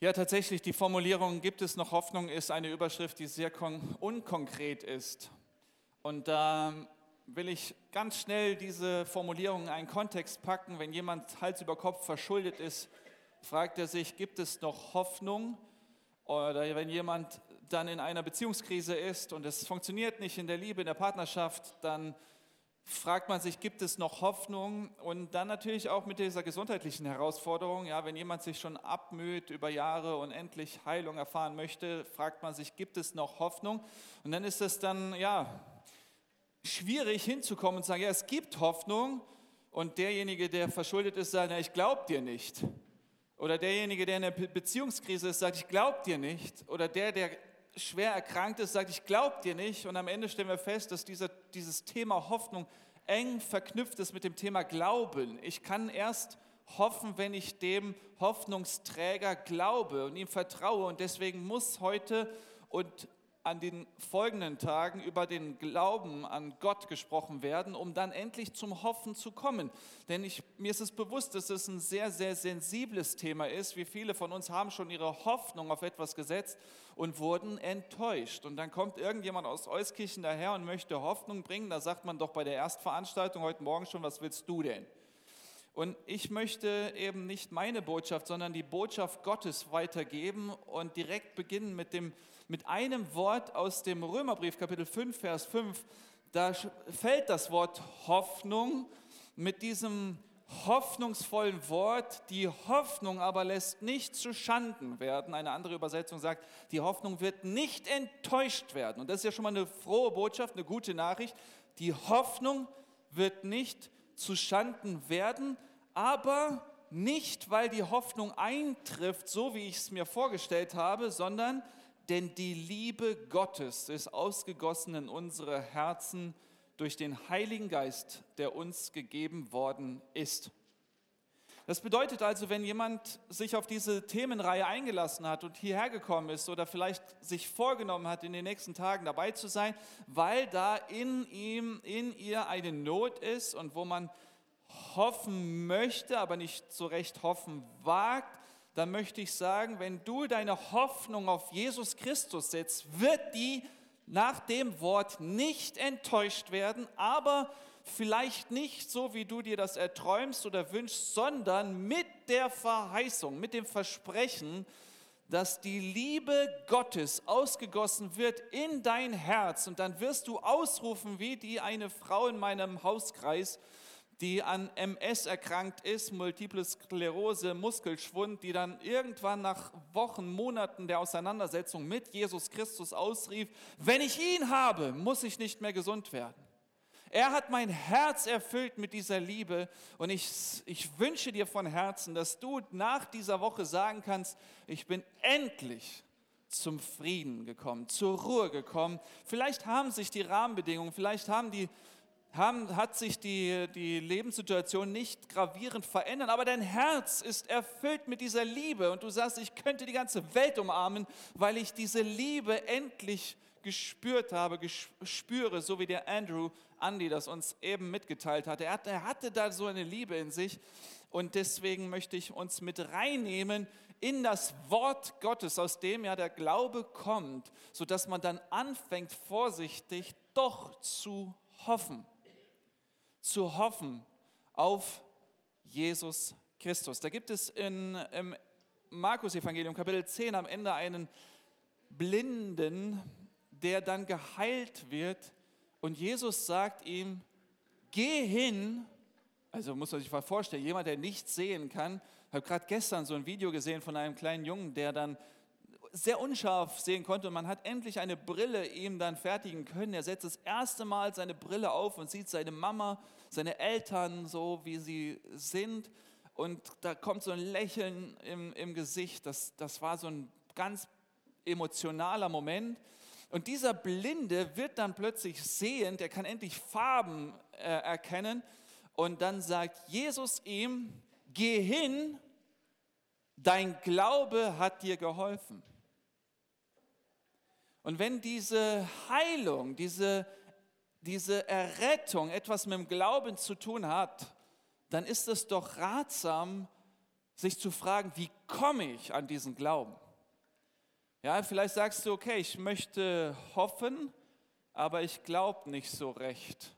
Ja, tatsächlich, die Formulierung gibt es noch Hoffnung ist eine Überschrift, die sehr unkonkret ist. Und da will ich ganz schnell diese Formulierung in einen Kontext packen. Wenn jemand Hals über Kopf verschuldet ist, fragt er sich, gibt es noch Hoffnung? Oder wenn jemand dann in einer Beziehungskrise ist und es funktioniert nicht in der Liebe, in der Partnerschaft, dann fragt man sich, gibt es noch Hoffnung? Und dann natürlich auch mit dieser gesundheitlichen Herausforderung, ja, wenn jemand sich schon abmüht über Jahre und endlich Heilung erfahren möchte, fragt man sich, gibt es noch Hoffnung? Und dann ist es dann, ja, schwierig hinzukommen und zu sagen, ja, es gibt Hoffnung. Und derjenige, der verschuldet ist, sagt, ja, ich glaube dir nicht. Oder derjenige, der in einer Beziehungskrise ist, sagt, ich glaube dir nicht. Oder der, der schwer erkrankt ist, sagt, ich glaube dir nicht. Und am Ende stellen wir fest, dass dieser, dieses Thema Hoffnung eng verknüpft ist mit dem Thema Glauben. Ich kann erst hoffen, wenn ich dem Hoffnungsträger glaube und ihm vertraue. Und deswegen muss heute und an den folgenden Tagen über den Glauben an Gott gesprochen werden, um dann endlich zum Hoffen zu kommen. Denn ich, mir ist es bewusst, dass es ein sehr, sehr sensibles Thema ist. Wie viele von uns haben schon ihre Hoffnung auf etwas gesetzt und wurden enttäuscht. Und dann kommt irgendjemand aus Euskirchen daher und möchte Hoffnung bringen. Da sagt man doch bei der Erstveranstaltung heute Morgen schon, was willst du denn? Und ich möchte eben nicht meine Botschaft, sondern die Botschaft Gottes weitergeben und direkt beginnen mit, dem, mit einem Wort aus dem Römerbrief, Kapitel 5, Vers 5. Da fällt das Wort Hoffnung mit diesem hoffnungsvollen Wort. Die Hoffnung aber lässt nicht zu Schanden werden. Eine andere Übersetzung sagt, die Hoffnung wird nicht enttäuscht werden. Und das ist ja schon mal eine frohe Botschaft, eine gute Nachricht. Die Hoffnung wird nicht zu Schanden werden, aber nicht, weil die Hoffnung eintrifft, so wie ich es mir vorgestellt habe, sondern denn die Liebe Gottes ist ausgegossen in unsere Herzen durch den Heiligen Geist, der uns gegeben worden ist. Das bedeutet also, wenn jemand sich auf diese Themenreihe eingelassen hat und hierher gekommen ist oder vielleicht sich vorgenommen hat, in den nächsten Tagen dabei zu sein, weil da in ihm, in ihr eine Not ist und wo man hoffen möchte, aber nicht so recht hoffen wagt, dann möchte ich sagen, wenn du deine Hoffnung auf Jesus Christus setzt, wird die nach dem Wort nicht enttäuscht werden, aber vielleicht nicht so, wie du dir das erträumst oder wünschst, sondern mit der Verheißung, mit dem Versprechen, dass die Liebe Gottes ausgegossen wird in dein Herz. Und dann wirst du ausrufen, wie die eine Frau in meinem Hauskreis, die an MS erkrankt ist, Multiple Sklerose, Muskelschwund, die dann irgendwann nach Wochen, Monaten der Auseinandersetzung mit Jesus Christus ausrief, wenn ich ihn habe, muss ich nicht mehr gesund werden. Er hat mein Herz erfüllt mit dieser Liebe und ich, ich wünsche dir von Herzen, dass du nach dieser Woche sagen kannst, ich bin endlich zum Frieden gekommen, zur Ruhe gekommen. Vielleicht haben sich die Rahmenbedingungen, vielleicht haben die haben, hat sich die, die Lebenssituation nicht gravierend verändert, aber dein Herz ist erfüllt mit dieser Liebe und du sagst, ich könnte die ganze Welt umarmen, weil ich diese Liebe endlich gespürt habe, spüre, so wie der Andrew Andy das uns eben mitgeteilt hat. Er, hatte, er hatte da so eine Liebe in sich und deswegen möchte ich uns mit reinnehmen in das Wort Gottes, aus dem ja der Glaube kommt, sodass man dann anfängt, vorsichtig doch zu hoffen zu hoffen auf Jesus Christus. Da gibt es in, im Markus-Evangelium, Kapitel 10, am Ende einen Blinden, der dann geheilt wird. Und Jesus sagt ihm, geh hin, also muss man sich mal vorstellen, jemand, der nichts sehen kann. Ich habe gerade gestern so ein Video gesehen von einem kleinen Jungen, der dann sehr unscharf sehen konnte und man hat endlich eine Brille ihm dann fertigen können. Er setzt das erste Mal seine Brille auf und sieht seine Mama, seine Eltern so, wie sie sind und da kommt so ein Lächeln im, im Gesicht. Das, das war so ein ganz emotionaler Moment. Und dieser Blinde wird dann plötzlich sehend, er kann endlich Farben äh, erkennen und dann sagt Jesus ihm, geh hin, dein Glaube hat dir geholfen. Und wenn diese Heilung, diese, diese Errettung etwas mit dem Glauben zu tun hat, dann ist es doch ratsam, sich zu fragen, wie komme ich an diesen Glauben? Ja, vielleicht sagst du, okay, ich möchte hoffen, aber ich glaube nicht so recht.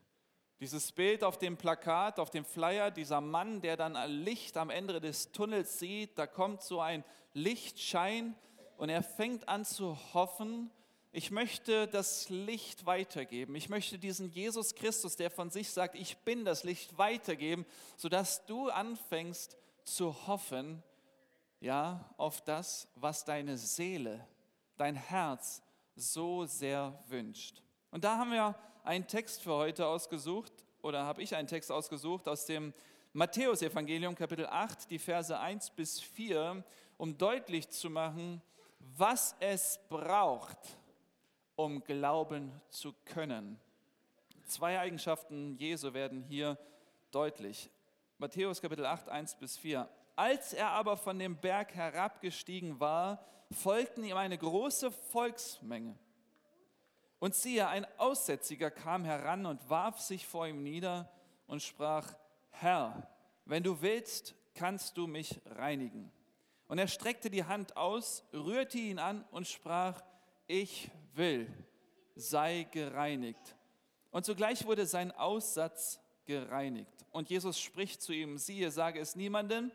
Dieses Bild auf dem Plakat, auf dem Flyer, dieser Mann, der dann ein Licht am Ende des Tunnels sieht, da kommt so ein Lichtschein und er fängt an zu hoffen, ich möchte das Licht weitergeben. Ich möchte diesen Jesus Christus, der von sich sagt, ich bin das Licht, weitergeben, sodass du anfängst zu hoffen, ja, auf das, was deine Seele, dein Herz so sehr wünscht. Und da haben wir einen Text für heute ausgesucht, oder habe ich einen Text ausgesucht aus dem Matthäusevangelium Kapitel 8, die Verse 1 bis 4, um deutlich zu machen, was es braucht, um glauben zu können. Zwei Eigenschaften Jesu werden hier deutlich. Matthäus Kapitel 8, 1 bis 4. Als er aber von dem Berg herabgestiegen war, folgten ihm eine große Volksmenge. Und siehe, ein Aussätziger kam heran und warf sich vor ihm nieder und sprach, Herr, wenn du willst, kannst du mich reinigen. Und er streckte die Hand aus, rührte ihn an und sprach, ich will, sei gereinigt. Und sogleich wurde sein Aussatz gereinigt. Und Jesus spricht zu ihm, siehe, sage es niemandem,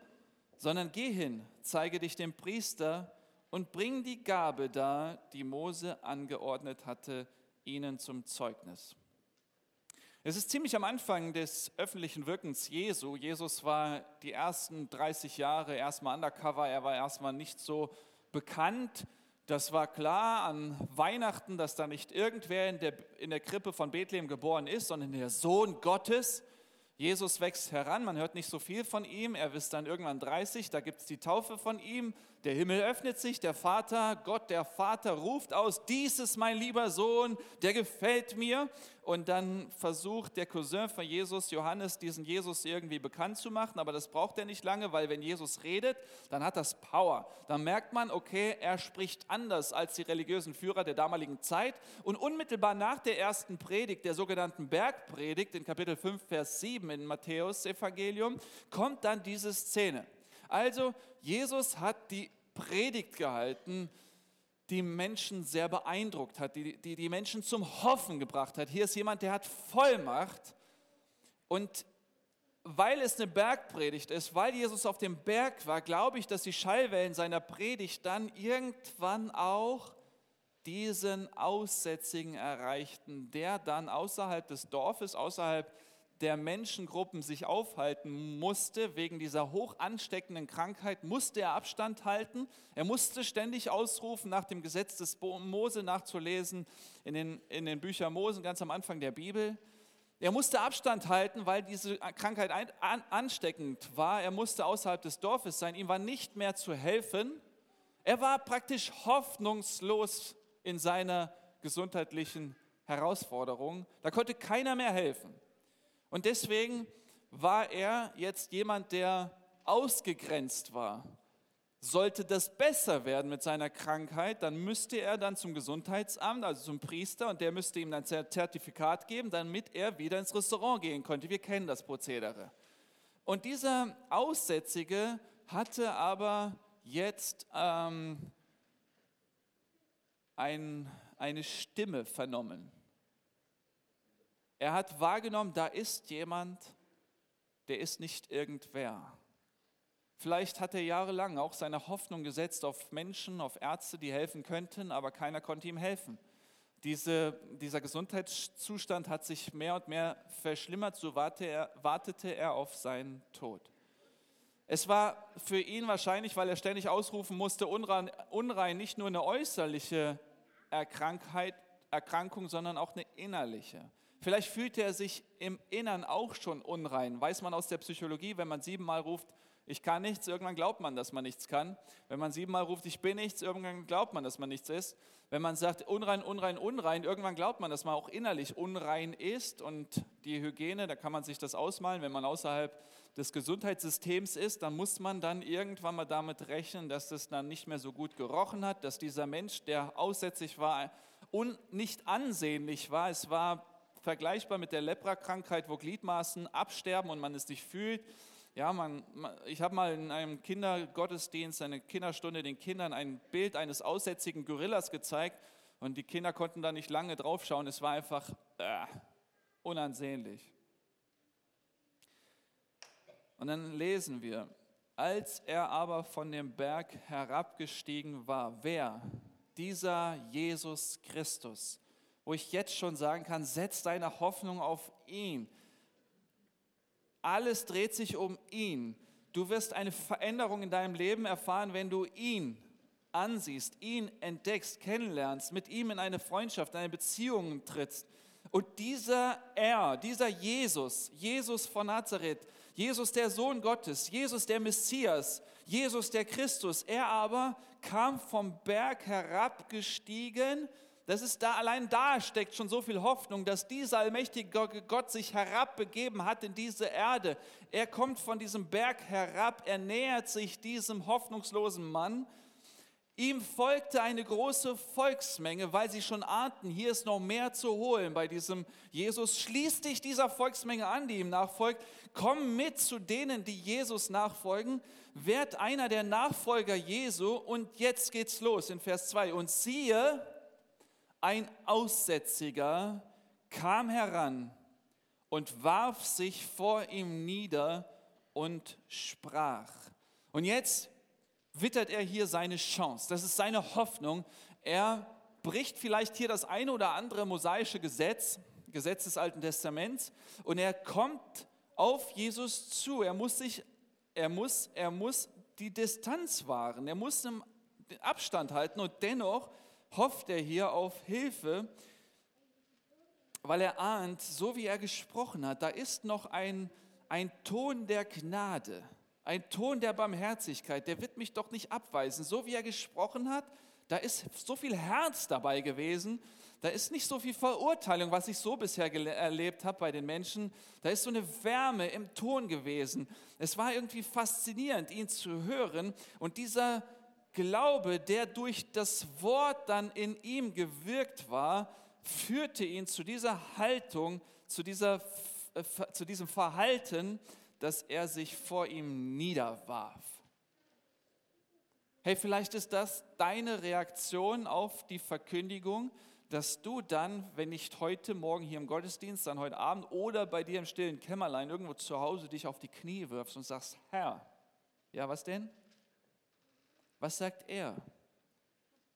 sondern geh hin, zeige dich dem Priester und bring die Gabe dar, die Mose angeordnet hatte, ihnen zum Zeugnis. Es ist ziemlich am Anfang des öffentlichen Wirkens Jesu. Jesus war die ersten 30 Jahre erstmal undercover, er war erstmal nicht so bekannt. Das war klar an Weihnachten, dass da nicht irgendwer in der, in der Krippe von Bethlehem geboren ist, sondern der Sohn Gottes. Jesus wächst heran, man hört nicht so viel von ihm, er ist dann irgendwann 30, da gibt es die Taufe von ihm, der Himmel öffnet sich, der Vater, Gott der Vater ruft aus, dies ist mein lieber Sohn, der gefällt mir. Und dann versucht der Cousin von Jesus, Johannes, diesen Jesus irgendwie bekannt zu machen, aber das braucht er nicht lange, weil wenn Jesus redet, dann hat das Power. Dann merkt man, okay, er spricht anders als die religiösen Führer der damaligen Zeit. Und unmittelbar nach der ersten Predigt, der sogenannten Bergpredigt in Kapitel 5, Vers 7 in Matthäus Evangelium, kommt dann diese Szene. Also Jesus hat die Predigt gehalten, die Menschen sehr beeindruckt hat, die, die die Menschen zum Hoffen gebracht hat. Hier ist jemand, der hat Vollmacht und weil es eine Bergpredigt ist, weil Jesus auf dem Berg war, glaube ich, dass die Schallwellen seiner Predigt dann irgendwann auch diesen Aussätzigen erreichten, der dann außerhalb des Dorfes, außerhalb der Menschengruppen sich aufhalten musste, wegen dieser hoch ansteckenden Krankheit, musste er Abstand halten. Er musste ständig ausrufen, nach dem Gesetz des Mose nachzulesen, in den, in den Büchern Mose, ganz am Anfang der Bibel. Er musste Abstand halten, weil diese Krankheit ansteckend war. Er musste außerhalb des Dorfes sein. Ihm war nicht mehr zu helfen. Er war praktisch hoffnungslos in seiner gesundheitlichen Herausforderung. Da konnte keiner mehr helfen. Und deswegen war er jetzt jemand, der ausgegrenzt war. Sollte das besser werden mit seiner Krankheit, dann müsste er dann zum Gesundheitsamt, also zum Priester, und der müsste ihm ein Zertifikat geben, damit er wieder ins Restaurant gehen konnte. Wir kennen das Prozedere. Und dieser Aussätzige hatte aber jetzt ähm, ein, eine Stimme vernommen. Er hat wahrgenommen, da ist jemand, der ist nicht irgendwer. Vielleicht hat er jahrelang auch seine Hoffnung gesetzt auf Menschen, auf Ärzte, die helfen könnten, aber keiner konnte ihm helfen. Diese, dieser Gesundheitszustand hat sich mehr und mehr verschlimmert, so wartete er, auf seinen Tod. Es war für ihn wahrscheinlich, weil er ständig ausrufen musste, unrein, unrein nicht nur eine äußerliche Erkrankung, sondern auch eine innerliche. Vielleicht fühlte er sich im Innern auch schon unrein. Weiß man aus der Psychologie, wenn man siebenmal ruft, ich kann nichts, irgendwann glaubt man, dass man nichts kann. Wenn man siebenmal ruft, ich bin nichts, irgendwann glaubt man, dass man nichts ist. Wenn man sagt, unrein, unrein, unrein, irgendwann glaubt man, dass man auch innerlich unrein ist. Und die Hygiene, da kann man sich das ausmalen, wenn man außerhalb des Gesundheitssystems ist, dann muss man dann irgendwann mal damit rechnen, dass es dann nicht mehr so gut gerochen hat, dass dieser Mensch, der aussätzlich war und nicht ansehnlich war, es war vergleichbar mit der Lepra-Krankheit, wo Gliedmaßen absterben und man es nicht fühlt. Ja, man, ich habe mal in einem Kindergottesdienst, eine Kinderstunde den Kindern ein Bild eines aussätzigen Gorillas gezeigt und die Kinder konnten da nicht lange draufschauen. Es war einfach äh, unansehnlich. Und dann lesen wir, als er aber von dem Berg herabgestiegen war, wer? Dieser Jesus Christus, wo ich jetzt schon sagen kann, setz deine Hoffnung auf ihn. Alles dreht sich um ihn. Du wirst eine Veränderung in deinem Leben erfahren, wenn du ihn ansiehst, ihn entdeckst, kennenlernst, mit ihm in eine Freundschaft, in eine Beziehung trittst. Und dieser Er, dieser Jesus, Jesus von Nazareth, Jesus der Sohn Gottes, Jesus der Messias, Jesus der Christus, er aber kam vom Berg herabgestiegen das ist da, allein da steckt schon so viel Hoffnung, dass dieser allmächtige Gott sich herabbegeben hat in diese Erde. Er kommt von diesem Berg herab, er nähert sich diesem hoffnungslosen Mann. Ihm folgte eine große Volksmenge, weil sie schon ahnten, hier ist noch mehr zu holen bei diesem Jesus. Schließ dich dieser Volksmenge an, die ihm nachfolgt. Komm mit zu denen, die Jesus nachfolgen. Werd einer der Nachfolger Jesu. Und jetzt geht's los in Vers 2. Und siehe, ein Aussätziger kam heran und warf sich vor ihm nieder und sprach. Und jetzt wittert er hier seine Chance. Das ist seine Hoffnung. Er bricht vielleicht hier das eine oder andere mosaische Gesetz, Gesetz des Alten Testaments, und er kommt auf Jesus zu. Er muss sich, er muss, er muss die Distanz wahren. Er muss den Abstand halten und dennoch hofft er hier auf Hilfe, weil er ahnt, so wie er gesprochen hat, da ist noch ein, ein Ton der Gnade, ein Ton der Barmherzigkeit, der wird mich doch nicht abweisen. So wie er gesprochen hat, da ist so viel Herz dabei gewesen, da ist nicht so viel Verurteilung, was ich so bisher erlebt habe bei den Menschen. Da ist so eine Wärme im Ton gewesen. Es war irgendwie faszinierend, ihn zu hören. Und dieser Glaube, der durch das Wort dann in ihm gewirkt war, führte ihn zu dieser Haltung, zu, dieser, äh, zu diesem Verhalten, dass er sich vor ihm niederwarf. Hey, vielleicht ist das deine Reaktion auf die Verkündigung, dass du dann, wenn nicht heute Morgen hier im Gottesdienst, dann heute Abend oder bei dir im stillen Kämmerlein irgendwo zu Hause dich auf die Knie wirfst und sagst, Herr, ja, was denn? Was sagt er?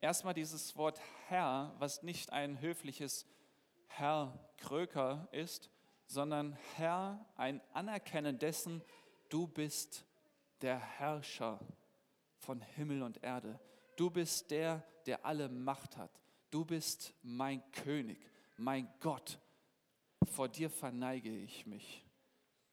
Erstmal dieses Wort Herr, was nicht ein höfliches Herr Kröker ist, sondern Herr, ein Anerkennen dessen, du bist der Herrscher von Himmel und Erde. Du bist der, der alle Macht hat. Du bist mein König, mein Gott. Vor dir verneige ich mich.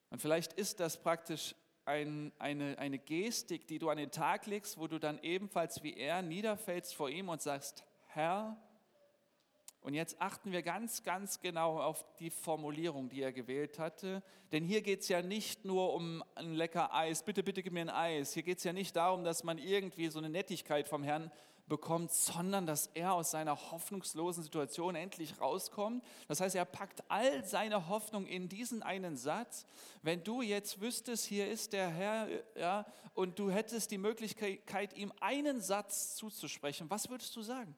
Und vielleicht ist das praktisch ein, eine, eine Gestik, die du an den Tag legst, wo du dann ebenfalls wie er niederfällst vor ihm und sagst, Herr, und jetzt achten wir ganz, ganz genau auf die Formulierung, die er gewählt hatte. Denn hier geht es ja nicht nur um ein lecker Eis, bitte, bitte gib mir ein Eis. Hier geht es ja nicht darum, dass man irgendwie so eine Nettigkeit vom Herrn bekommt, sondern dass er aus seiner hoffnungslosen Situation endlich rauskommt. Das heißt, er packt all seine Hoffnung in diesen einen Satz. Wenn du jetzt wüsstest, hier ist der Herr, ja, und du hättest die Möglichkeit, ihm einen Satz zuzusprechen, was würdest du sagen?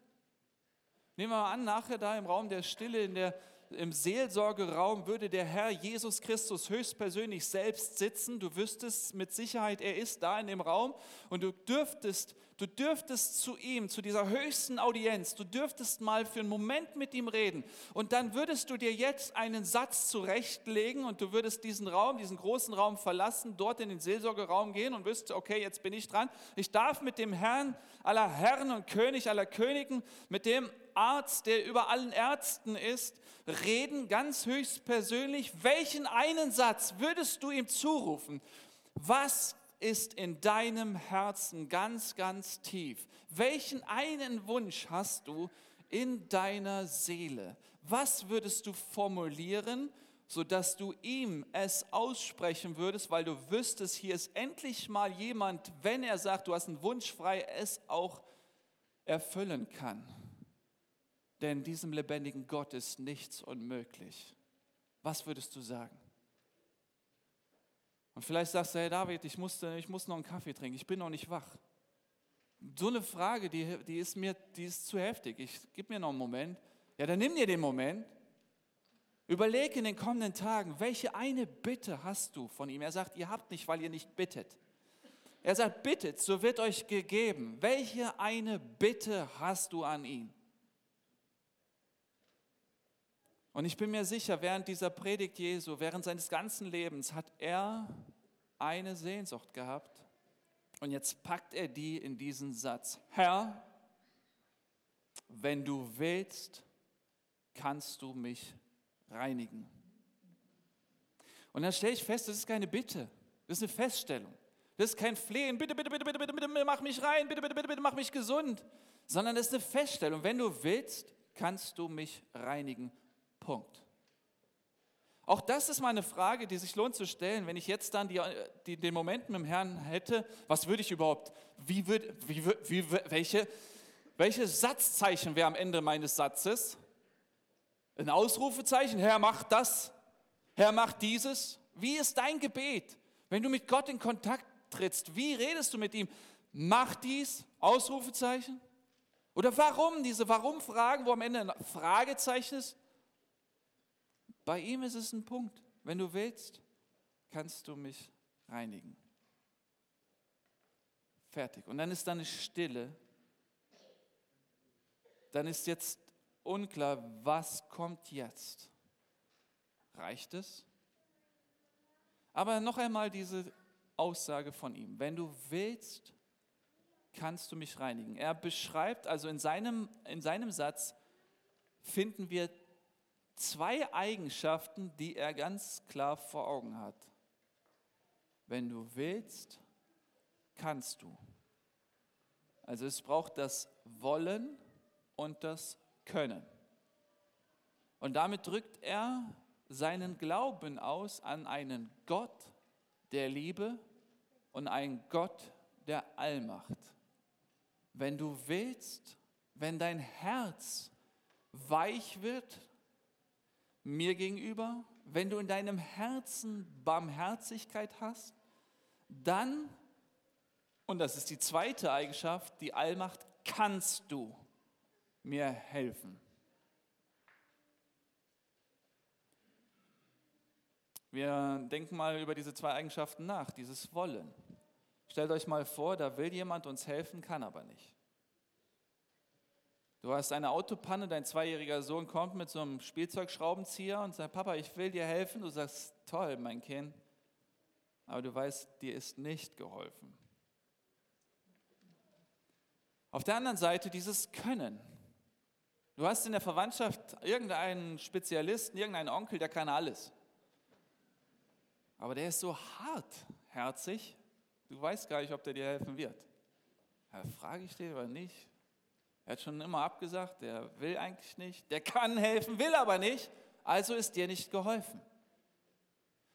Nehmen wir mal an, nachher da im Raum der Stille, in der im Seelsorgeraum würde der Herr Jesus Christus höchstpersönlich selbst sitzen. Du wüsstest mit Sicherheit, er ist da in dem Raum und du dürftest Du dürftest zu ihm, zu dieser höchsten Audienz, du dürftest mal für einen Moment mit ihm reden. Und dann würdest du dir jetzt einen Satz zurechtlegen und du würdest diesen Raum, diesen großen Raum verlassen, dort in den Seelsorgeraum gehen und wüsstest, okay, jetzt bin ich dran. Ich darf mit dem Herrn aller Herren und König aller Königen, mit dem Arzt, der über allen Ärzten ist, reden, ganz höchst persönlich. Welchen einen Satz würdest du ihm zurufen? Was ist in deinem Herzen ganz, ganz tief? Welchen einen Wunsch hast du in deiner Seele? Was würdest du formulieren, sodass du ihm es aussprechen würdest, weil du wüsstest, hier ist endlich mal jemand, wenn er sagt, du hast einen Wunsch frei, es auch erfüllen kann. Denn diesem lebendigen Gott ist nichts unmöglich. Was würdest du sagen? Und vielleicht sagst du, hey David, ich, musste, ich muss noch einen Kaffee trinken, ich bin noch nicht wach. So eine Frage, die, die, ist mir, die ist zu heftig. Ich gib mir noch einen Moment. Ja, dann nimm dir den Moment. Überleg in den kommenden Tagen, welche eine Bitte hast du von ihm? Er sagt, ihr habt nicht, weil ihr nicht bittet. Er sagt, bittet, so wird euch gegeben. Welche eine Bitte hast du an ihn? Und ich bin mir sicher, während dieser Predigt Jesu, während seines ganzen Lebens, hat er eine Sehnsucht gehabt. Und jetzt packt er die in diesen Satz. Herr, wenn du willst, kannst du mich reinigen. Und dann stelle ich fest, das ist keine Bitte, das ist eine Feststellung. Das ist kein Flehen, bitte, bitte, bitte, bitte, bitte, bitte, mach mich rein, bitte, bitte, bitte, bitte, mach mich gesund, sondern das ist eine Feststellung. Wenn du willst, kannst du mich reinigen. Punkt. Auch das ist mal eine Frage, die sich lohnt zu stellen. Wenn ich jetzt dann die, die, den Moment mit dem Herrn hätte, was würde ich überhaupt, wie würde, wie, wie, welche, welche Satzzeichen wäre am Ende meines Satzes? Ein Ausrufezeichen, Herr, mach das, Herr, mach dieses. Wie ist dein Gebet? Wenn du mit Gott in Kontakt trittst, wie redest du mit ihm? Mach dies, Ausrufezeichen? Oder warum, diese Warum-Fragen, wo am Ende ein Fragezeichen ist? Bei ihm ist es ein Punkt. Wenn du willst, kannst du mich reinigen. Fertig. Und dann ist da eine Stille. Dann ist jetzt unklar, was kommt jetzt. Reicht es? Aber noch einmal diese Aussage von ihm. Wenn du willst, kannst du mich reinigen. Er beschreibt, also in seinem, in seinem Satz finden wir zwei Eigenschaften, die er ganz klar vor Augen hat. Wenn du willst, kannst du. Also es braucht das Wollen und das Können. Und damit drückt er seinen Glauben aus an einen Gott der Liebe und ein Gott der Allmacht. Wenn du willst, wenn dein Herz weich wird mir gegenüber, wenn du in deinem Herzen Barmherzigkeit hast, dann, und das ist die zweite Eigenschaft, die Allmacht, kannst du mir helfen. Wir denken mal über diese zwei Eigenschaften nach, dieses Wollen. Stellt euch mal vor, da will jemand uns helfen, kann aber nicht. Du hast eine Autopanne, dein zweijähriger Sohn kommt mit so einem Spielzeugschraubenzieher und sagt, Papa, ich will dir helfen. Du sagst, toll, mein Kind, aber du weißt, dir ist nicht geholfen. Auf der anderen Seite dieses Können. Du hast in der Verwandtschaft irgendeinen Spezialisten, irgendeinen Onkel, der kann alles. Aber der ist so hartherzig, du weißt gar nicht, ob der dir helfen wird. Ja, frage ich dir oder nicht? Er hat schon immer abgesagt, der will eigentlich nicht, der kann helfen, will aber nicht, also ist dir nicht geholfen.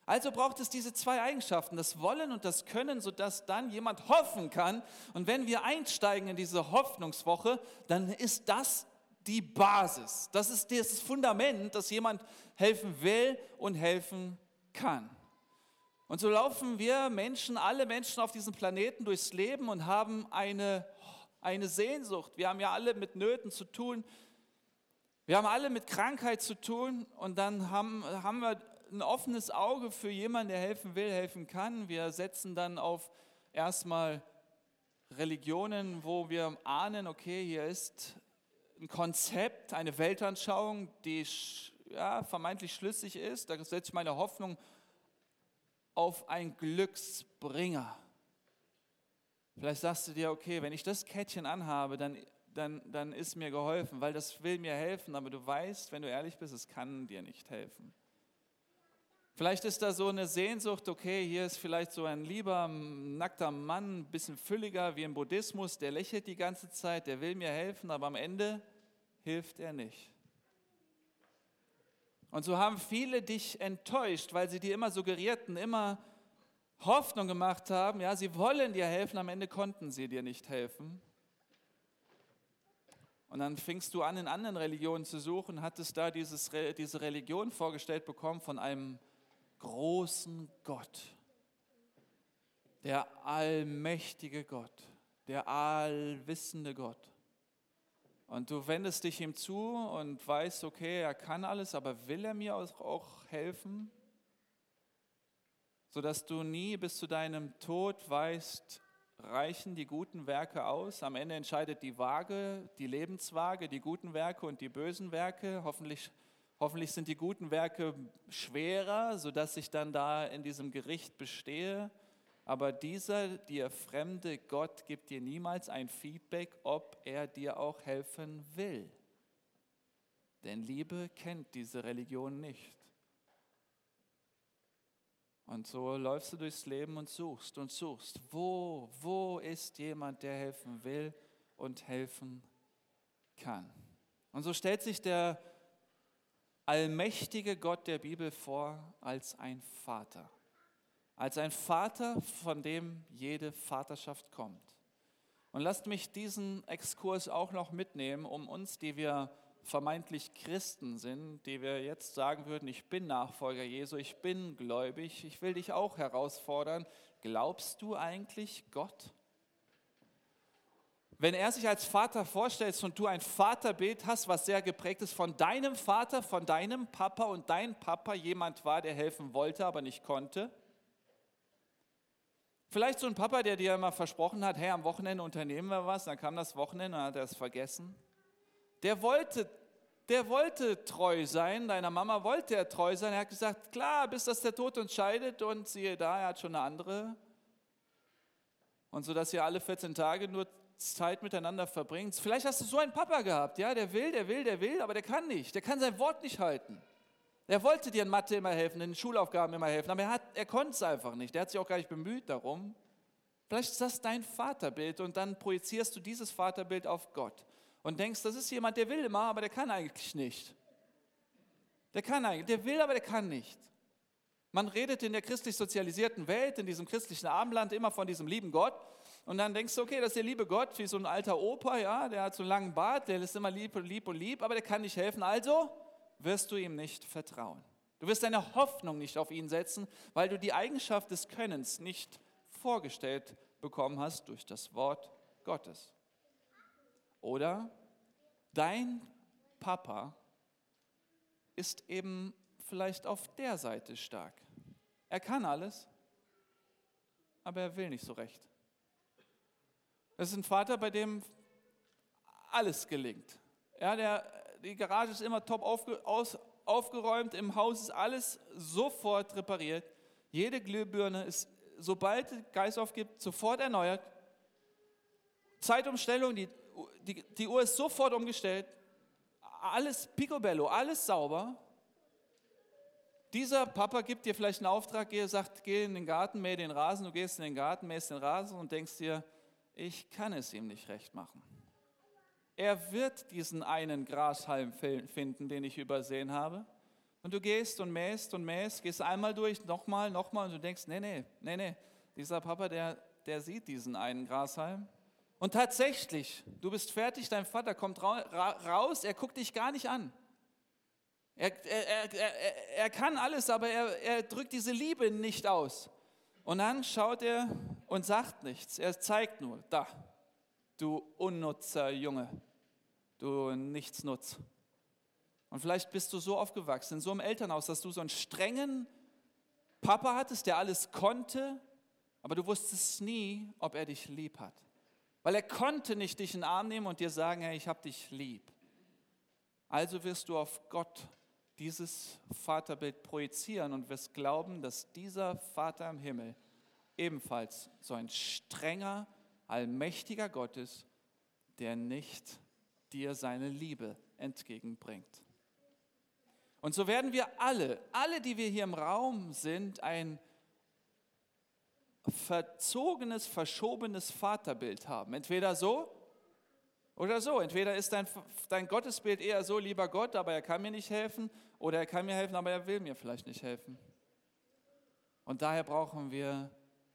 Also braucht es diese zwei Eigenschaften, das Wollen und das Können, sodass dann jemand hoffen kann. Und wenn wir einsteigen in diese Hoffnungswoche, dann ist das die Basis. Das ist das Fundament, dass jemand helfen will und helfen kann. Und so laufen wir Menschen, alle Menschen auf diesem Planeten durchs Leben und haben eine, eine Sehnsucht. Wir haben ja alle mit Nöten zu tun. Wir haben alle mit Krankheit zu tun und dann haben, haben wir ein offenes Auge für jemanden, der helfen will, helfen kann. Wir setzen dann auf erstmal Religionen, wo wir ahnen, okay, hier ist ein Konzept, eine Weltanschauung, die ja, vermeintlich schlüssig ist. Da setze ich meine Hoffnung auf ein Glücksbringer. Vielleicht sagst du dir, okay, wenn ich das Kettchen anhabe, dann, dann, dann ist mir geholfen, weil das will mir helfen, aber du weißt, wenn du ehrlich bist, es kann dir nicht helfen. Vielleicht ist da so eine Sehnsucht, okay, hier ist vielleicht so ein lieber, nackter Mann, ein bisschen fülliger wie im Buddhismus, der lächelt die ganze Zeit, der will mir helfen, aber am Ende hilft er nicht. Und so haben viele dich enttäuscht, weil sie dir immer suggerierten, immer Hoffnung gemacht haben, ja, sie wollen dir helfen, am Ende konnten sie dir nicht helfen. Und dann fingst du an, in anderen Religionen zu suchen, hattest da dieses, diese Religion vorgestellt bekommen von einem großen Gott, der allmächtige Gott, der allwissende Gott. Und du wendest dich ihm zu und weißt, okay, er kann alles, aber will er mir auch helfen? Sodass du nie bis zu deinem Tod weißt, reichen die guten Werke aus. Am Ende entscheidet die Waage, die Lebenswaage, die guten Werke und die bösen Werke. Hoffentlich, hoffentlich sind die guten Werke schwerer, sodass ich dann da in diesem Gericht bestehe. Aber dieser dir fremde Gott gibt dir niemals ein Feedback, ob er dir auch helfen will. Denn Liebe kennt diese Religion nicht. Und so läufst du durchs Leben und suchst und suchst. Wo, wo ist jemand, der helfen will und helfen kann? Und so stellt sich der allmächtige Gott der Bibel vor als ein Vater. Als ein Vater, von dem jede Vaterschaft kommt. Und lasst mich diesen Exkurs auch noch mitnehmen, um uns, die wir vermeintlich Christen sind, die wir jetzt sagen würden, ich bin Nachfolger Jesu, ich bin gläubig, ich will dich auch herausfordern, glaubst du eigentlich Gott? Wenn er sich als Vater vorstellt und du ein Vaterbild hast, was sehr geprägt ist von deinem Vater, von deinem Papa und dein Papa jemand war, der helfen wollte, aber nicht konnte, Vielleicht so ein Papa, der dir immer versprochen hat, hey, am Wochenende unternehmen wir was, dann kam das Wochenende und hat er es vergessen. Der wollte, der wollte treu sein, deiner Mama wollte er treu sein. Er hat gesagt, klar, bis das der Tod uns scheidet und siehe da, er hat schon eine andere. Und so, dass ihr alle 14 Tage nur Zeit miteinander verbringt. Vielleicht hast du so einen Papa gehabt, ja, der will, der will, der will, aber der kann nicht. Der kann sein Wort nicht halten. Er wollte dir in Mathe immer helfen, in den Schulaufgaben immer helfen, aber er, er konnte es einfach nicht. Er hat sich auch gar nicht bemüht darum. Vielleicht ist das dein Vaterbild und dann projizierst du dieses Vaterbild auf Gott und denkst, das ist jemand, der will immer, aber der kann eigentlich nicht. Der kann eigentlich, der will, aber der kann nicht. Man redet in der christlich sozialisierten Welt, in diesem christlichen Abendland immer von diesem lieben Gott. Und dann denkst du, okay, das ist der liebe Gott, wie so ein alter Opa, ja, der hat so einen langen Bart, der ist immer lieb und lieb und lieb, aber der kann nicht helfen. Also wirst du ihm nicht vertrauen. Du wirst deine Hoffnung nicht auf ihn setzen, weil du die Eigenschaft des Könnens nicht vorgestellt bekommen hast durch das Wort Gottes. Oder dein Papa ist eben vielleicht auf der Seite stark. Er kann alles, aber er will nicht so recht. Es ist ein Vater, bei dem alles gelingt. Ja, der, die Garage ist immer top aufge, aus, aufgeräumt, im Haus ist alles sofort repariert. Jede Glühbirne ist, sobald der Geist aufgibt, sofort erneuert. Zeitumstellung, die die, die Uhr ist sofort umgestellt, alles picobello, alles sauber. Dieser Papa gibt dir vielleicht einen Auftrag, er sagt, geh in den Garten, mäh den Rasen, du gehst in den Garten, mähst den Rasen und denkst dir, ich kann es ihm nicht recht machen. Er wird diesen einen Grashalm finden, den ich übersehen habe. Und du gehst und mähst und mähst, gehst einmal durch, nochmal, nochmal und du denkst, nee, nee, nee, nee, dieser Papa, der, der sieht diesen einen Grashalm und tatsächlich, du bist fertig, dein Vater kommt raus, er guckt dich gar nicht an. Er, er, er, er kann alles, aber er, er drückt diese Liebe nicht aus. Und dann schaut er und sagt nichts. Er zeigt nur, da, du unnutzer Junge, du Nichtsnutz. Und vielleicht bist du so aufgewachsen, in so einem Elternhaus, dass du so einen strengen Papa hattest, der alles konnte, aber du wusstest nie, ob er dich lieb hat. Weil er konnte nicht dich in den Arm nehmen und dir sagen, hey, ich habe dich lieb. Also wirst du auf Gott dieses Vaterbild projizieren und wirst glauben, dass dieser Vater im Himmel ebenfalls so ein strenger, allmächtiger Gott ist, der nicht dir seine Liebe entgegenbringt. Und so werden wir alle, alle, die wir hier im Raum sind, ein verzogenes, verschobenes Vaterbild haben. Entweder so oder so. Entweder ist dein, dein Gottesbild eher so, lieber Gott, aber er kann mir nicht helfen, oder er kann mir helfen, aber er will mir vielleicht nicht helfen. Und daher brauchen wir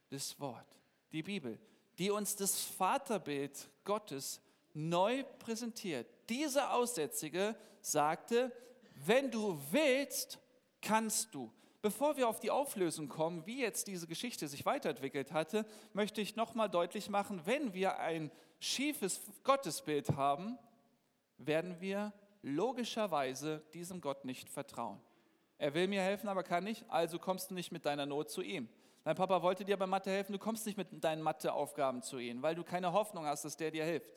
das Wort, die Bibel, die uns das Vaterbild Gottes neu präsentiert. Dieser Aussätzige sagte, wenn du willst, kannst du. Bevor wir auf die Auflösung kommen, wie jetzt diese Geschichte sich weiterentwickelt hatte, möchte ich nochmal deutlich machen, wenn wir ein schiefes Gottesbild haben, werden wir logischerweise diesem Gott nicht vertrauen. Er will mir helfen, aber kann nicht, also kommst du nicht mit deiner Not zu ihm. Dein Papa wollte dir bei Mathe helfen, du kommst nicht mit deinen Matheaufgaben zu ihm, weil du keine Hoffnung hast, dass der dir hilft.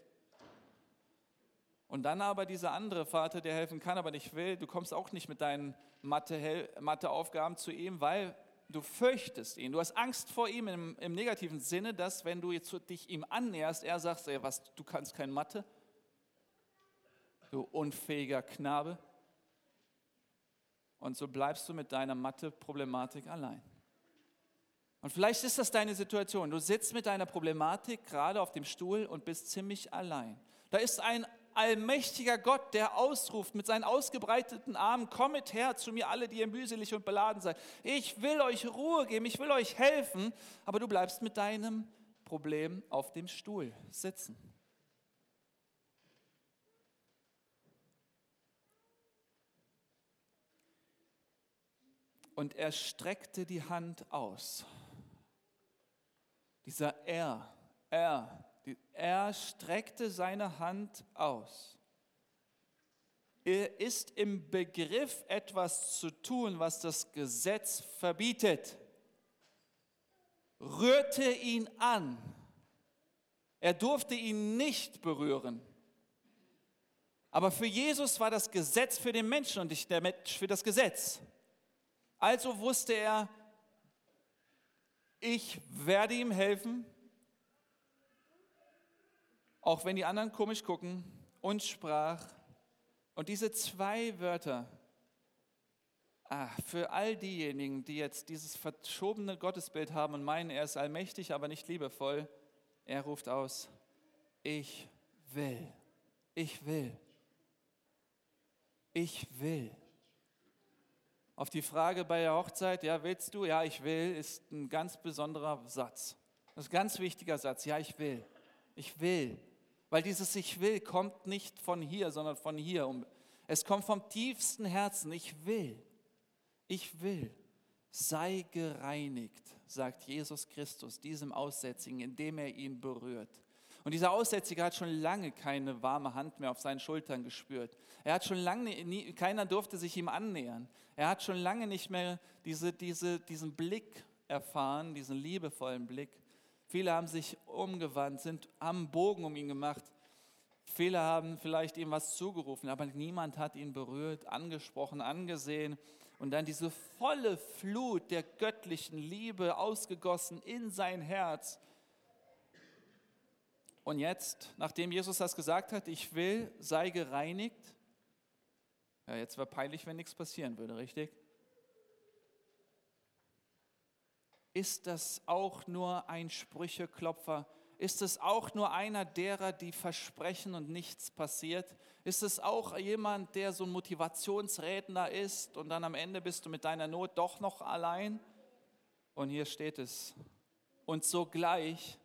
Und dann aber dieser andere Vater, der helfen kann, aber nicht will, du kommst auch nicht mit deinen Matheaufgaben zu ihm, weil du fürchtest ihn. Du hast Angst vor ihm im, im negativen Sinne, dass wenn du jetzt dich ihm annäherst, er sagt, ey, was, du kannst kein Mathe, du unfähiger Knabe. Und so bleibst du mit deiner Mathe-Problematik allein. Und vielleicht ist das deine Situation. Du sitzt mit deiner Problematik gerade auf dem Stuhl und bist ziemlich allein. Da ist ein allmächtiger Gott, der ausruft mit seinen ausgebreiteten Armen, kommet her zu mir alle, die ihr mühselig und beladen seid. Ich will euch Ruhe geben, ich will euch helfen, aber du bleibst mit deinem Problem auf dem Stuhl sitzen. Und er streckte die Hand aus. Dieser Er, er, er streckte seine Hand aus. Er ist im Begriff, etwas zu tun, was das Gesetz verbietet. Rührte ihn an. Er durfte ihn nicht berühren. Aber für Jesus war das Gesetz für den Menschen und nicht der Mensch für das Gesetz. Also wusste er, ich werde ihm helfen, auch wenn die anderen komisch gucken, und sprach. Und diese zwei Wörter, ah, für all diejenigen, die jetzt dieses verschobene Gottesbild haben und meinen, er ist allmächtig, aber nicht liebevoll, er ruft aus, ich will, ich will, ich will. Auf die Frage bei der Hochzeit, ja, willst du? Ja, ich will, ist ein ganz besonderer Satz. Das ist ein ganz wichtiger Satz. Ja, ich will. Ich will. Weil dieses Ich will kommt nicht von hier, sondern von hier. Es kommt vom tiefsten Herzen. Ich will. Ich will. Sei gereinigt, sagt Jesus Christus diesem Aussätzigen, indem er ihn berührt. Und dieser Aussätzige hat schon lange keine warme Hand mehr auf seinen Schultern gespürt. Er hat schon lange, nie, keiner durfte sich ihm annähern. Er hat schon lange nicht mehr diese, diese, diesen Blick erfahren, diesen liebevollen Blick. Viele haben sich umgewandt, sind, einen Bogen um ihn gemacht. Viele haben vielleicht ihm was zugerufen, aber niemand hat ihn berührt, angesprochen, angesehen. Und dann diese volle Flut der göttlichen Liebe ausgegossen in sein Herz. Und jetzt, nachdem Jesus das gesagt hat, ich will, sei gereinigt. Ja, jetzt wäre peinlich, wenn nichts passieren würde, richtig? Ist das auch nur ein Sprücheklopfer? Ist es auch nur einer derer, die versprechen und nichts passiert? Ist es auch jemand, der so ein Motivationsredner ist und dann am Ende bist du mit deiner Not doch noch allein? Und hier steht es. Und sogleich,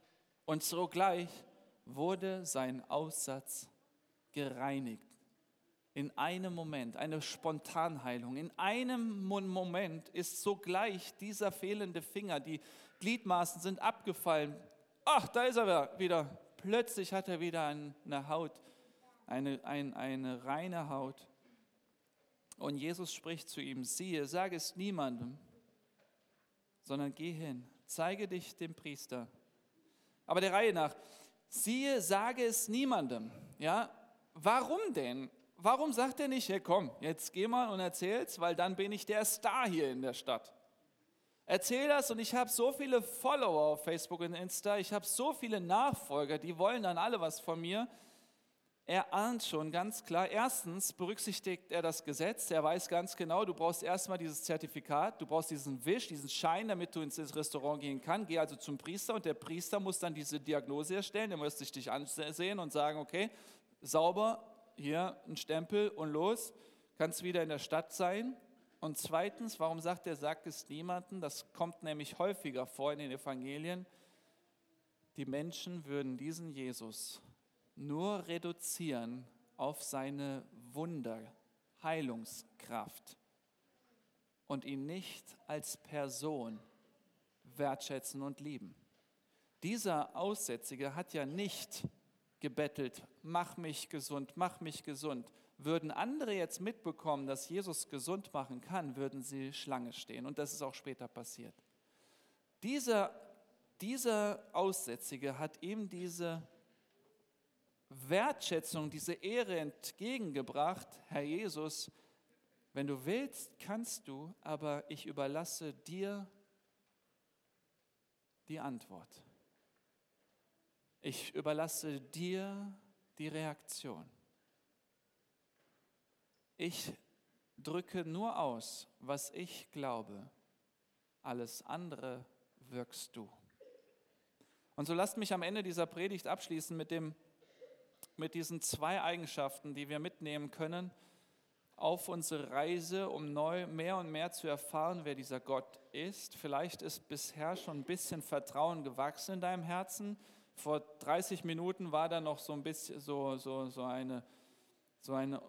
und sogleich wurde sein Aussatz gereinigt. In einem Moment, eine Spontanheilung. In einem Moment ist sogleich dieser fehlende Finger, die Gliedmaßen sind abgefallen. Ach, da ist er wieder. Plötzlich hat er wieder eine Haut, eine, eine, eine reine Haut. Und Jesus spricht zu ihm, siehe, sage es niemandem, sondern geh hin, zeige dich dem Priester. Aber der Reihe nach, siehe, sage es niemandem. Ja, warum denn? Warum sagt er nicht, hey komm, jetzt geh mal und erzähl's, weil dann bin ich der Star hier in der Stadt. Erzähl das und ich habe so viele Follower auf Facebook und Insta, ich habe so viele Nachfolger, die wollen dann alle was von mir. Er ahnt schon ganz klar, erstens berücksichtigt er das Gesetz, er weiß ganz genau, du brauchst erstmal dieses Zertifikat, du brauchst diesen Wisch, diesen Schein, damit du ins Restaurant gehen kannst. Geh also zum Priester und der Priester muss dann diese Diagnose erstellen, der muss sich dich ansehen und sagen, okay, sauber, hier ein Stempel und los, kannst wieder in der Stadt sein. Und zweitens, warum sagt er, sagt es niemandem? Das kommt nämlich häufiger vor in den Evangelien. Die Menschen würden diesen Jesus nur reduzieren auf seine Wunder, Heilungskraft. und ihn nicht als Person wertschätzen und lieben. Dieser Aussätzige hat ja nicht gebettelt, mach mich gesund, mach mich gesund. Würden andere jetzt mitbekommen, dass Jesus gesund machen kann, würden sie Schlange stehen. Und das ist auch später passiert. Dieser, dieser Aussätzige hat ihm diese Wertschätzung, diese Ehre entgegengebracht, Herr Jesus, wenn du willst, kannst du, aber ich überlasse dir die Antwort. Ich überlasse dir die Reaktion. Ich drücke nur aus, was ich glaube. Alles andere wirkst du. Und so lasst mich am Ende dieser Predigt abschließen mit, dem, mit diesen zwei Eigenschaften, die wir mitnehmen können auf unsere Reise, um neu mehr und mehr zu erfahren, wer dieser Gott ist. Vielleicht ist bisher schon ein bisschen Vertrauen gewachsen in deinem Herzen. Vor 30 Minuten war da noch so ein bisschen so, so, so eine, so eine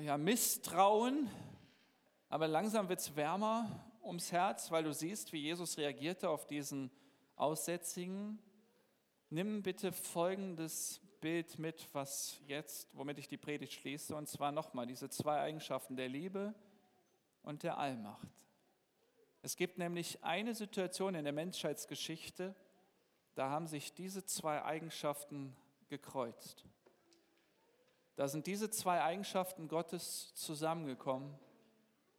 ja, Misstrauen, aber langsam wird es wärmer ums Herz, weil du siehst, wie Jesus reagierte auf diesen Aussätzigen. Nimm bitte folgendes Bild mit, was jetzt, womit ich die Predigt schließe, und zwar nochmal diese zwei Eigenschaften der Liebe und der Allmacht. Es gibt nämlich eine Situation in der Menschheitsgeschichte, da haben sich diese zwei Eigenschaften gekreuzt. Da sind diese zwei Eigenschaften Gottes zusammengekommen,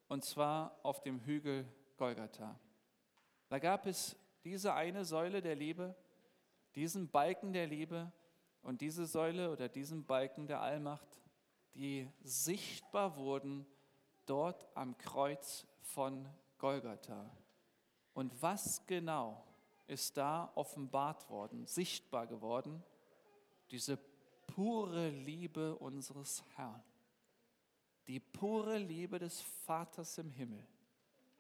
und zwar auf dem Hügel Golgatha. Da gab es diese eine Säule der Liebe, diesen Balken der Liebe, und diese Säule oder diesen Balken der Allmacht, die sichtbar wurden dort am Kreuz von Golgatha. Und was genau ist da offenbart worden, sichtbar geworden? Diese pure Liebe unseres Herrn. Die pure Liebe des Vaters im Himmel,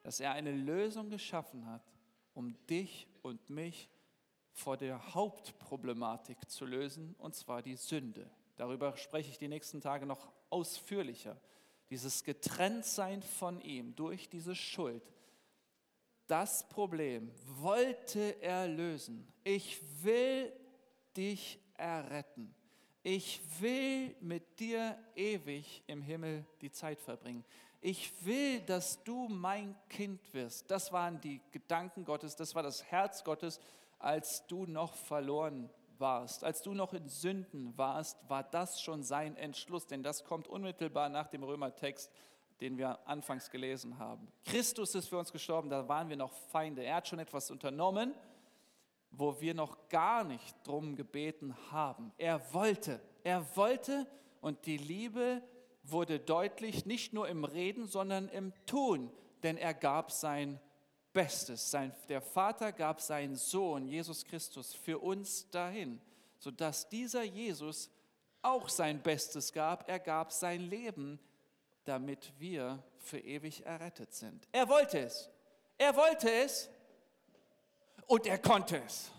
dass er eine Lösung geschaffen hat, um dich und mich vor der Hauptproblematik zu lösen, und zwar die Sünde. Darüber spreche ich die nächsten Tage noch ausführlicher. Dieses Getrenntsein von ihm durch diese Schuld. Das Problem wollte er lösen. Ich will dich erretten. Ich will mit dir ewig im Himmel die Zeit verbringen. Ich will, dass du mein Kind wirst. Das waren die Gedanken Gottes, das war das Herz Gottes als du noch verloren warst, als du noch in Sünden warst, war das schon sein Entschluss, denn das kommt unmittelbar nach dem Römertext, den wir anfangs gelesen haben. Christus ist für uns gestorben, da waren wir noch Feinde. Er hat schon etwas unternommen, wo wir noch gar nicht drum gebeten haben. Er wollte, er wollte und die Liebe wurde deutlich, nicht nur im Reden, sondern im Tun, denn er gab sein Bestes. Sein, der Vater gab seinen Sohn, Jesus Christus, für uns dahin, sodass dieser Jesus auch sein Bestes gab. Er gab sein Leben, damit wir für ewig errettet sind. Er wollte es. Er wollte es und er konnte es.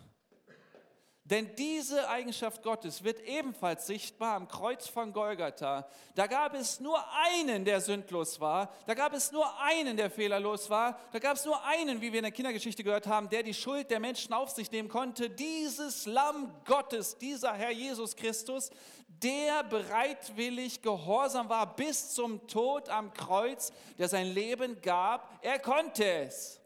Denn diese Eigenschaft Gottes wird ebenfalls sichtbar am Kreuz von Golgatha. Da gab es nur einen, der sündlos war. Da gab es nur einen, der fehlerlos war. Da gab es nur einen, wie wir in der Kindergeschichte gehört haben, der die Schuld der Menschen auf sich nehmen konnte. Dieses Lamm Gottes, dieser Herr Jesus Christus, der bereitwillig gehorsam war bis zum Tod am Kreuz, der sein Leben gab. Er konnte es.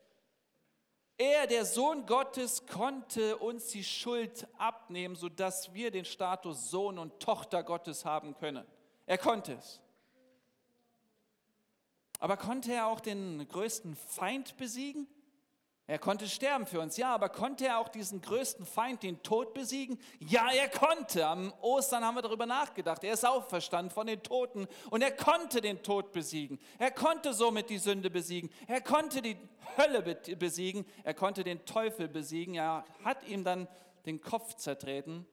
Er, der Sohn Gottes, konnte uns die Schuld abnehmen, sodass wir den Status Sohn und Tochter Gottes haben können. Er konnte es. Aber konnte er auch den größten Feind besiegen? Er konnte sterben für uns, ja, aber konnte er auch diesen größten Feind, den Tod, besiegen? Ja, er konnte. Am Ostern haben wir darüber nachgedacht. Er ist auferstanden von den Toten und er konnte den Tod besiegen. Er konnte somit die Sünde besiegen. Er konnte die Hölle besiegen. Er konnte den Teufel besiegen. Er hat ihm dann den Kopf zertreten.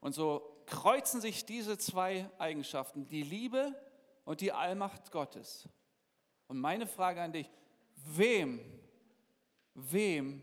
Und so kreuzen sich diese zwei Eigenschaften, die Liebe und die Allmacht Gottes. Und meine Frage an dich, wem wem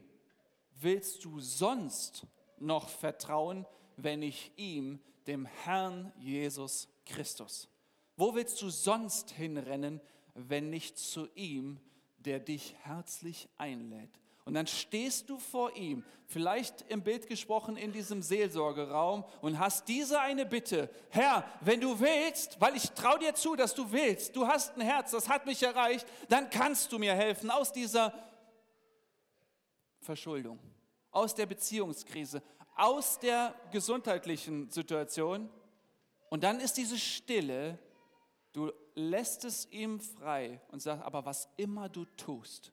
willst du sonst noch vertrauen, wenn nicht ihm, dem Herrn Jesus Christus? Wo willst du sonst hinrennen, wenn nicht zu ihm, der dich herzlich einlädt. Und dann stehst du vor ihm, vielleicht im Bild gesprochen in diesem Seelsorgeraum und hast diese eine Bitte. Herr, wenn du willst, weil ich traue dir zu, dass du willst, du hast ein Herz, das hat mich erreicht, dann kannst du mir helfen aus dieser Verschuldung, aus der Beziehungskrise, aus der gesundheitlichen Situation. Und dann ist diese Stille, du lässt es ihm frei und sagst, aber was immer du tust,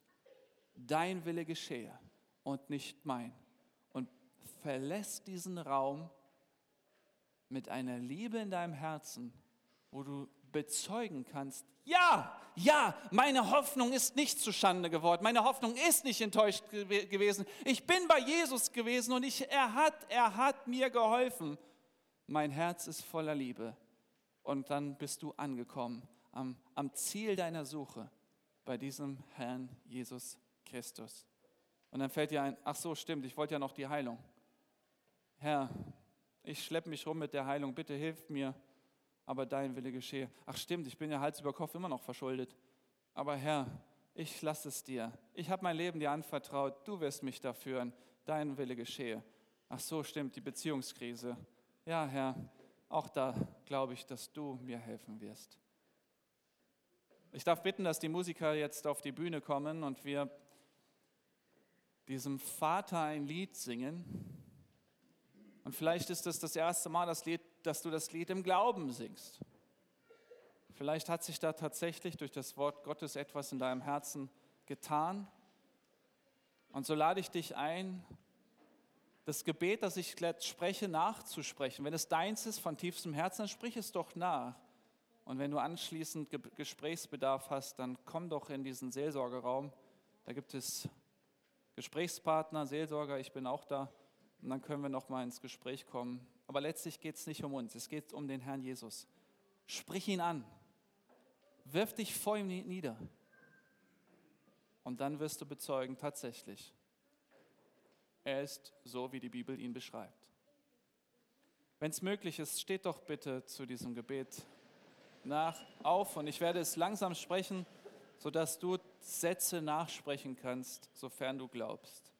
dein Wille geschehe und nicht mein. Und verlässt diesen Raum mit einer Liebe in deinem Herzen, wo du bezeugen kannst, ja, ja, meine Hoffnung ist nicht zustande geworden, meine Hoffnung ist nicht enttäuscht gew gewesen. Ich bin bei Jesus gewesen und ich, er, hat, er hat mir geholfen. Mein Herz ist voller Liebe. Und dann bist du angekommen am, am Ziel deiner Suche bei diesem Herrn Jesus Christus. Und dann fällt dir ein, ach so, stimmt, ich wollte ja noch die Heilung. Herr, ich schleppe mich rum mit der Heilung, bitte hilf mir, aber dein Wille geschehe. Ach stimmt, ich bin ja Hals über Kopf immer noch verschuldet. Aber Herr, ich lasse es dir. Ich habe mein Leben dir anvertraut, du wirst mich da führen, dein Wille geschehe. Ach so, stimmt, die Beziehungskrise. Ja, Herr, auch da glaube ich, dass du mir helfen wirst. Ich darf bitten, dass die Musiker jetzt auf die Bühne kommen und wir diesem Vater ein Lied singen. Und vielleicht ist das das erste Mal, das Lied, dass du das Lied im Glauben singst. Vielleicht hat sich da tatsächlich durch das Wort Gottes etwas in deinem Herzen getan. Und so lade ich dich ein, das Gebet, das ich spreche, nachzusprechen. Wenn es deins ist von tiefstem Herzen, dann sprich es doch nach. Und wenn du anschließend Gesprächsbedarf hast, dann komm doch in diesen Seelsorgeraum. Da gibt es Gesprächspartner, Seelsorger, ich bin auch da. Und dann können wir noch mal ins Gespräch kommen. Aber letztlich geht es nicht um uns, es geht um den Herrn Jesus. Sprich ihn an. Wirf dich vor ihm nieder. Und dann wirst du bezeugen, tatsächlich, er ist so, wie die Bibel ihn beschreibt. Wenn es möglich ist, steht doch bitte zu diesem Gebet nach auf und ich werde es langsam sprechen sodass du Sätze nachsprechen kannst, sofern du glaubst.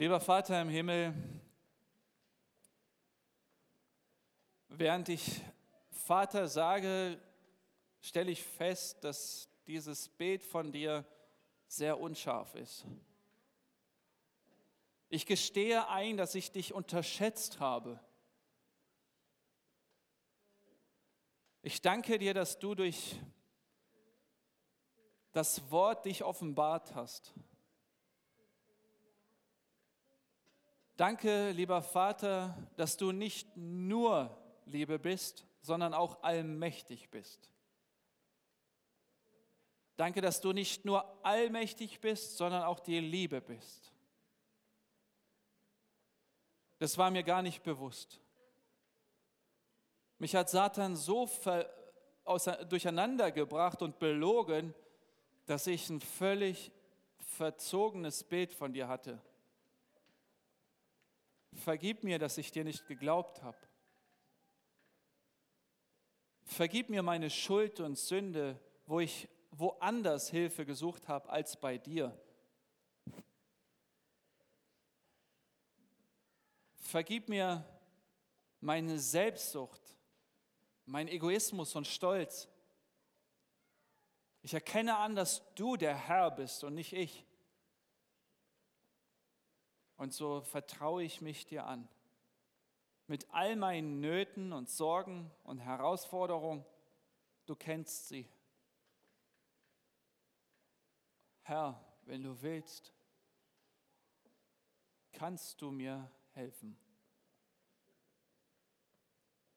Lieber Vater im Himmel, während ich Vater sage, stelle ich fest, dass dieses Bild von dir sehr unscharf ist. Ich gestehe ein, dass ich dich unterschätzt habe. Ich danke dir, dass du durch das Wort dich offenbart hast. Danke, lieber Vater, dass du nicht nur Liebe bist, sondern auch allmächtig bist. Danke, dass du nicht nur allmächtig bist, sondern auch die Liebe bist. Das war mir gar nicht bewusst. Mich hat Satan so durcheinander gebracht und belogen, dass ich ein völlig verzogenes Bild von dir hatte. Vergib mir, dass ich dir nicht geglaubt habe. Vergib mir meine Schuld und Sünde, wo ich woanders Hilfe gesucht habe als bei dir. Vergib mir meine Selbstsucht, mein Egoismus und Stolz. Ich erkenne an, dass du der Herr bist und nicht ich. Und so vertraue ich mich dir an. Mit all meinen Nöten und Sorgen und Herausforderungen, du kennst sie. Herr, wenn du willst, kannst du mir helfen.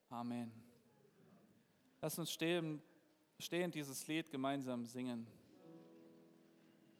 Amen. Lass uns stehen, stehend dieses Lied gemeinsam singen.